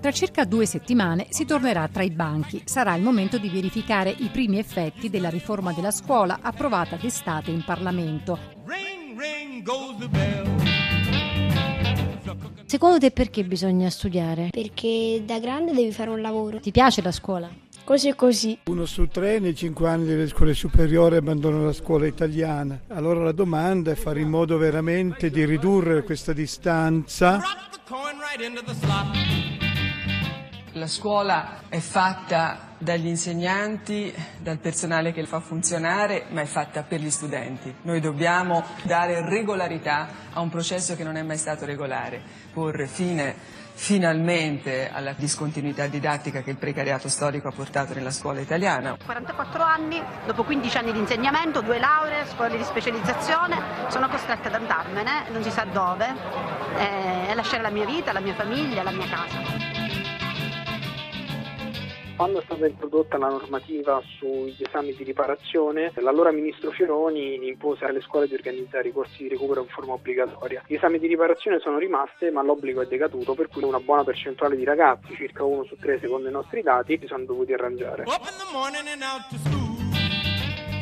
Tra circa due settimane si tornerà tra i banchi. Sarà il momento di verificare i primi effetti della riforma della scuola approvata d'estate in Parlamento. Ring, ring goes the bell. Secondo te perché bisogna studiare? Perché da grande devi fare un lavoro. Ti piace la scuola? Così e così. Uno su tre nei cinque anni delle scuole superiori abbandona la scuola italiana. Allora la domanda è fare in modo veramente di ridurre questa distanza. right into the slot. La scuola è fatta dagli insegnanti, dal personale che la fa funzionare, ma è fatta per gli studenti. Noi dobbiamo dare regolarità a un processo che non è mai stato regolare, porre fine finalmente alla discontinuità didattica che il precariato storico ha portato nella scuola italiana. 44 anni, dopo 15 anni di insegnamento, due lauree, scuole di specializzazione, sono costretta ad andarmene, non si sa dove, eh, e lasciare la mia vita, la mia famiglia, la mia casa. Quando è stata introdotta la normativa sugli esami di riparazione, l'allora ministro Fioroni impose alle scuole di organizzare i corsi di recupero in forma obbligatoria. Gli esami di riparazione sono rimaste, ma l'obbligo è decaduto, per cui una buona percentuale di ragazzi, circa uno su tre secondo i nostri dati, si sono dovuti arrangiare. Up in the morning and out to school.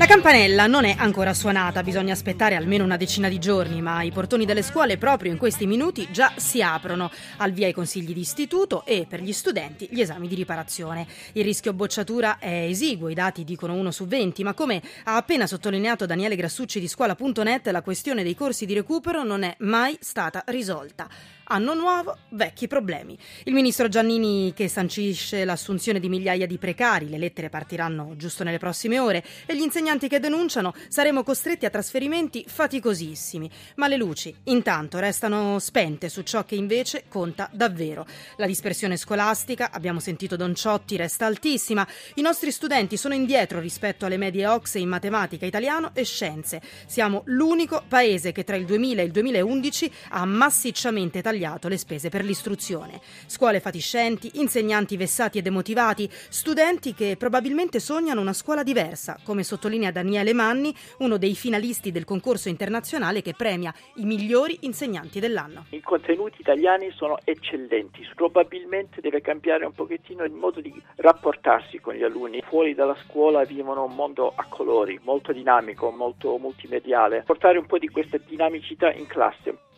La campanella non è ancora suonata, bisogna aspettare almeno una decina di giorni, ma i portoni delle scuole proprio in questi minuti già si aprono. Al via i consigli di istituto e per gli studenti gli esami di riparazione. Il rischio bocciatura è esiguo, i dati dicono 1 su 20, ma come ha appena sottolineato Daniele Grassucci di scuola.net, la questione dei corsi di recupero non è mai stata risolta. Anno nuovo, vecchi problemi. Il ministro Giannini che sancisce l'assunzione di migliaia di precari, le lettere partiranno giusto nelle prossime ore e gli insegnanti che denunciano saremo costretti a trasferimenti faticosissimi. Ma le luci intanto restano spente su ciò che invece conta davvero. La dispersione scolastica, abbiamo sentito Don Ciotti, resta altissima. I nostri studenti sono indietro rispetto alle medie OXE in matematica, italiano e scienze. Siamo l'unico paese che tra il 2000 e il 2011 ha massicciamente tagliato tagliato le spese per l'istruzione. Scuole fatiscenti, insegnanti vessati e demotivati, studenti che probabilmente sognano una scuola diversa, come sottolinea Daniele Manni, uno dei finalisti del concorso internazionale che premia i migliori insegnanti dell'anno. I contenuti italiani sono eccellenti, probabilmente deve cambiare un pochettino il modo di rapportarsi con gli alunni. Fuori dalla scuola vivono un mondo a colori, molto dinamico, molto multimediale. Portare un po' di questa dinamicità in classe.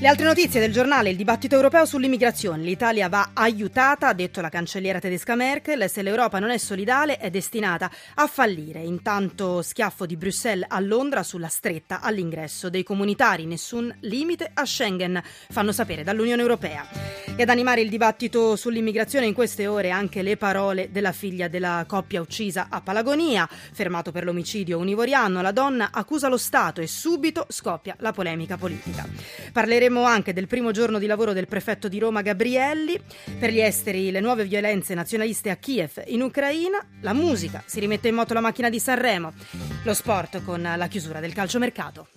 Le altre notizie del giornale, il dibattito europeo sull'immigrazione. L'Italia va aiutata, ha detto la cancelliera tedesca Merkel, se l'Europa non è solidale è destinata a fallire. Intanto schiaffo di Bruxelles a Londra sulla stretta all'ingresso dei comunitari, nessun limite a Schengen, fanno sapere dall'Unione Europea. E ad animare il dibattito sull'immigrazione in queste ore anche le parole della figlia della coppia uccisa a Palagonia, fermato per l'omicidio univoriano, la donna accusa lo Stato e subito scoppia la polemica politica. Parleremo anche del primo giorno di lavoro del prefetto di Roma Gabrielli, per gli esteri le nuove violenze nazionaliste a Kiev in Ucraina, la musica, si rimette in moto la macchina di Sanremo, lo sport con la chiusura del calciomercato.